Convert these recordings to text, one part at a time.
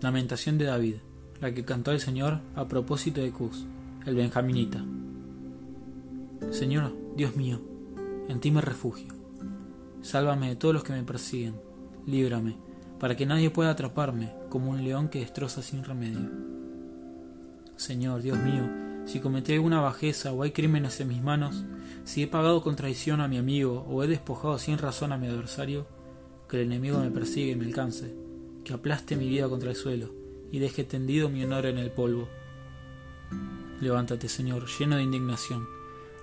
Lamentación de David, la que cantó el Señor a propósito de Cus, el benjaminita. Señor, Dios mío, en ti me refugio. Sálvame de todos los que me persiguen, líbrame, para que nadie pueda atraparme como un león que destroza sin remedio. Señor, Dios mío, si cometí alguna bajeza o hay crímenes en mis manos, si he pagado con traición a mi amigo o he despojado sin razón a mi adversario, que el enemigo me persiga y me alcance, que aplaste mi vida contra el suelo y deje tendido mi honor en el polvo. Levántate, Señor, lleno de indignación,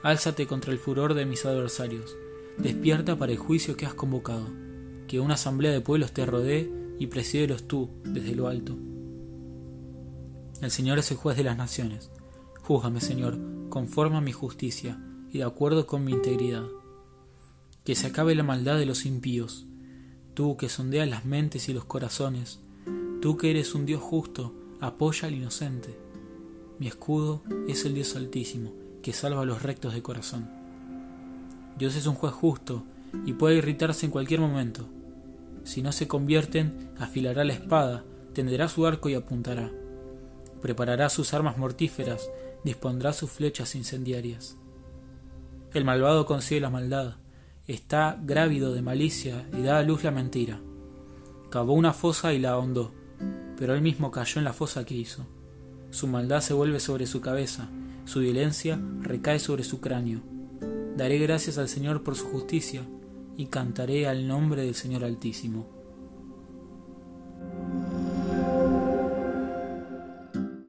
álzate contra el furor de mis adversarios, despierta para el juicio que has convocado, que una asamblea de pueblos te rodee y presídelos tú desde lo alto. El Señor es el juez de las naciones. Júzgame, Señor, conforme a mi justicia y de acuerdo con mi integridad. Que se acabe la maldad de los impíos. Tú que sondeas las mentes y los corazones, tú que eres un Dios justo, apoya al inocente. Mi escudo es el Dios altísimo, que salva a los rectos de corazón. Dios es un juez justo y puede irritarse en cualquier momento. Si no se convierten, afilará la espada, tenderá su arco y apuntará preparará sus armas mortíferas, dispondrá sus flechas incendiarias. El malvado consigue la maldad, está grávido de malicia y da a luz la mentira. Cavó una fosa y la ahondó, pero él mismo cayó en la fosa que hizo. Su maldad se vuelve sobre su cabeza, su violencia recae sobre su cráneo. Daré gracias al Señor por su justicia y cantaré al nombre del Señor Altísimo.